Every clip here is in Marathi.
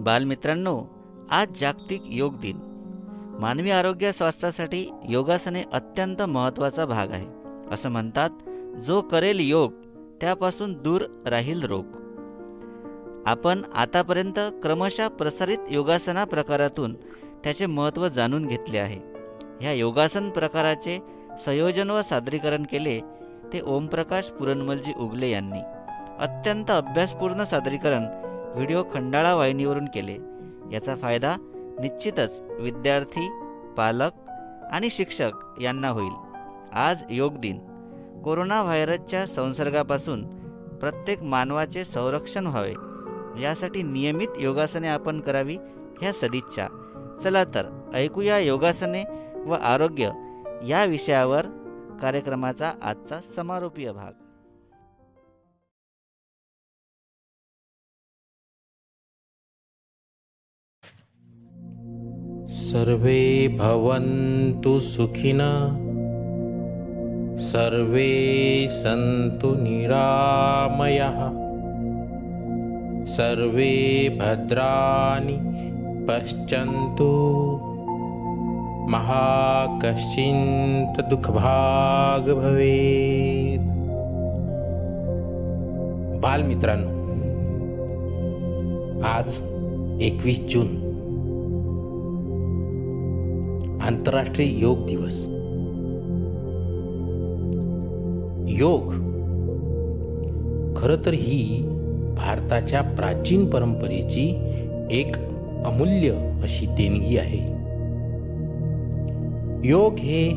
बालमित्रांनो आज जागतिक योग दिन. मानवी आरोग्य स्वास्थ्यासाठी योगासने अत्यंत महत्त्वाचा भाग आहे असं म्हणतात जो करेल योग त्यापासून दूर राहील रोग. आपण आतापर्यंत क्रमशः प्रसारित योगासना प्रकारातून त्याचे महत्त्व जाणून घेतले आहे. ह्या योगासन प्रकाराचे संयोजन व सादरीकरण केले ते ओमप्रकाश पुरणमलजी उगले यांनी. अत्यंत अभ्यासपूर्ण सादरीकरण व्हिडिओ खंडाळा वाहिनीवरून केले. याचा फायदा निश्चितच विद्यार्थी पालक आणि शिक्षक यांना होईल. आज योग दिन. कोरोना व्हायरसच्या संसर्गापासून प्रत्येक मानवाचे संरक्षण व्हावे. यासाठी नियमित योगासने आपण करावी ह्या सदिच्छा. चला तर ऐकूया योगासने व आरोग्य या विषयावर कार्यक्रमाचा आजचा समारोपीय भाग. सर्वे भवन्तु सुखिनः सर्वे सन्तु निरामयः सर्वे भद्राणि पश्यन्तु। महाकश्चिन्त दुःखभाग भवेत्। बालमित्रांनो आज एकवीस जून आंतरराष्ट्रीय योग दिवस. योग खर तर ही भारताच्या प्राचीन परंपरेची एक अमूल्य अशी देणगी आहे. योग हे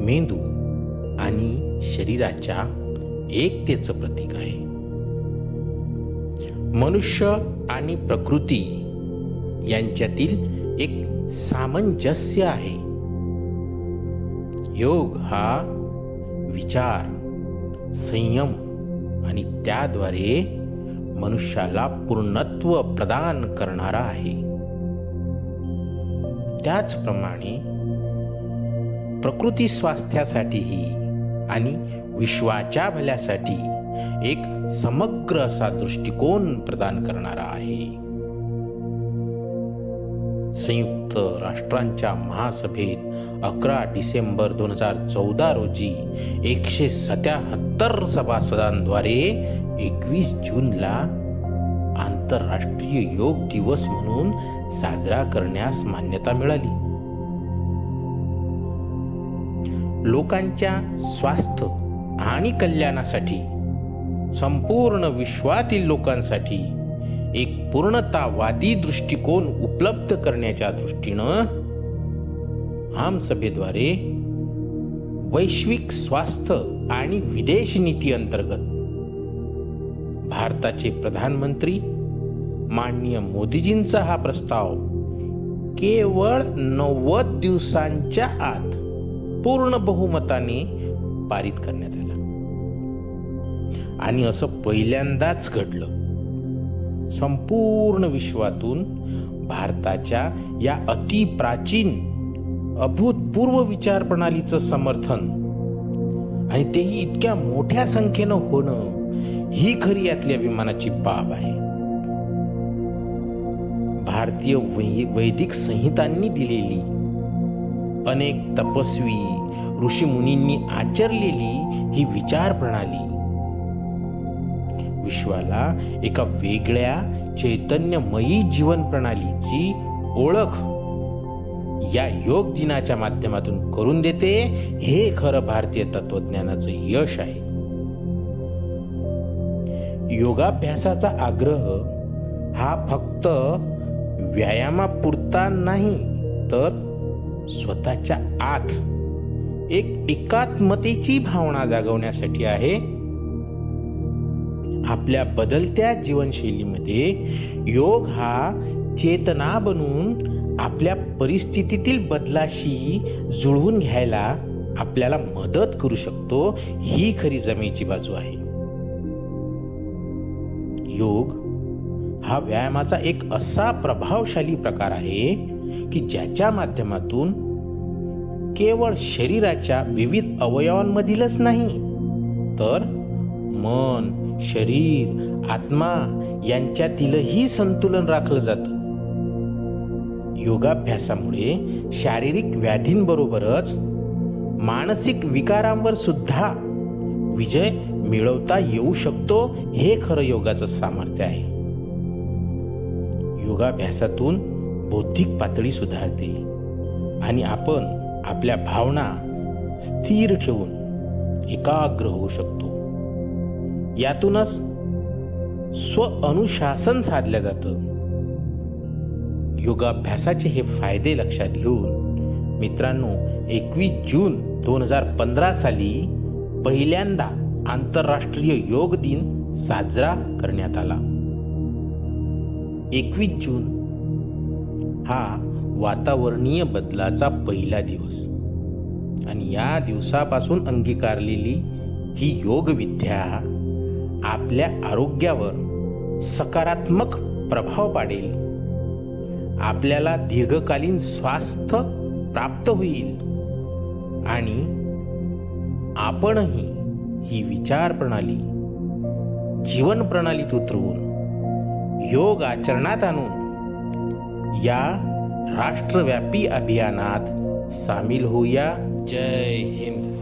मेंदू आणि शरीराच्या एकतेचं प्रतीक आहे. मनुष्य आणि प्रकृती यांच्यातील एक सामंजस्य आहे. योग हा विचार संयम आणि त्याद्वारे मनुष्याला पूर्णत्व प्रदान करणारा आहे. त्याचप्रमाणे प्रकृती स्वास्थ्यासाठीही आणि विश्वाच्या भल्यासाठी एक समग्र असा दृष्टिकोन प्रदान करणारा आहे. संयुक्त राष्ट्रांच्या महासभेत अकरा डिसेंबर दोन हजार चौदा रोजी एकशे सत्याहत्तर सभासदांद्वारे एकवीस जूनला आंतरराष्ट्रीय योग दिवस म्हणून साजरा करण्यास मान्यता मिळाली. लोकांच्या स्वास्थ्य आणि कल्याणासाठी संपूर्ण विश्वातील लोकांसाठी एक पूर्णतावादी दृष्टिकोन उपलब्ध करण्याच्या दृष्टीनं आमसभेद्वारे वैश्विक स्वास्थ्य आणि विदेश नीती अंतर्गत भारताचे प्रधानमंत्री माननीय मोदीजींचा हा प्रस्ताव केवळ नव्वद दिवसांच्या आत पूर्ण बहुमताने पारित करण्यात आला. आणि असं पहिल्यांदाच घडलं. संपूर्ण विश्वातून भारताच्या या अति प्राचीन अभूतपूर्व विचार प्रणालीचं समर्थन आणि तेही इतक्या मोठ्या संख्येनं होणं ही खरी यातली अभिमानाची बाब आहे. भारतीय वै- वैदिक संहितांनी दिलेली अनेक तपस्वी ऋषीमुनींनी आचरलेली ही विचार प्रणाली विश्वाला एका वेगळ्या चैतन्यमयी जीवन प्रणालीची ओळख या योग दिनाच्या माध्यमातून करून देते. हे खरं भारतीय तत्वज्ञानाचं यश आहे. योगाभ्यासाचा आग्रह हा फक्त व्यायामापुरता नाही तर स्वतःच्या आत एक एकात्मतेची भावना जागवण्यासाठी आहे. आपल्या बदलत्या जीवनशैलीमध्ये योग हा चेतना बनून आपल्या परिस्थितीतील बदलाशी जुळवून घ्यायला आपल्याला मदत करू शकतो ही खरी जमेची बाजू आहे. योग हा व्यायामाचा एक असा प्रभावशाली प्रकार आहे की ज्याच्या माध्यमातून केवळ शरीराच्या विविध अवयवांमधीलच नाही तर मन शरीर आत्मा यांच्यातीलही संतुलन राखलं जातं. योगाभ्यासामुळे शारीरिक व्याधींबरोबरच मानसिक विकारांवर सुद्धा विजय मिळवता येऊ शकतो हे खरं योगाचं सामर्थ्य आहे. योगाभ्यासातून बौद्धिक पातळी सुधारते आणि आपण आपल्या भावना स्थिर ठेवून एकाग्र होऊ शकतो. यातूनच स्व अनुशासन साधलं जातं. योगाभ्यासाचे हे फायदे लक्षात घेऊन मित्रांनो एकवीस जून दोन हजार पंधरा साली पहिल्यांदा आंतरराष्ट्रीय योग दिन साजरा करण्यात आला. एकवीस जून हा वातावरणीय बदलाचा पहिला दिवस. आणि या दिवसापासून अंगीकारलेली ही योगविद्या आपल्या आरोग्यावर सकारात्मक प्रभाव पाडेल. आपल्याला दीर्घकालीन स्वास्थ्य प्राप्त होईल. आणि आपणही ही विचार प्रणाली जीवन प्रणालीत उतरवून योग आचरणात आणून या राष्ट्रव्यापी अभियानात सामील होऊया. जय हिंद.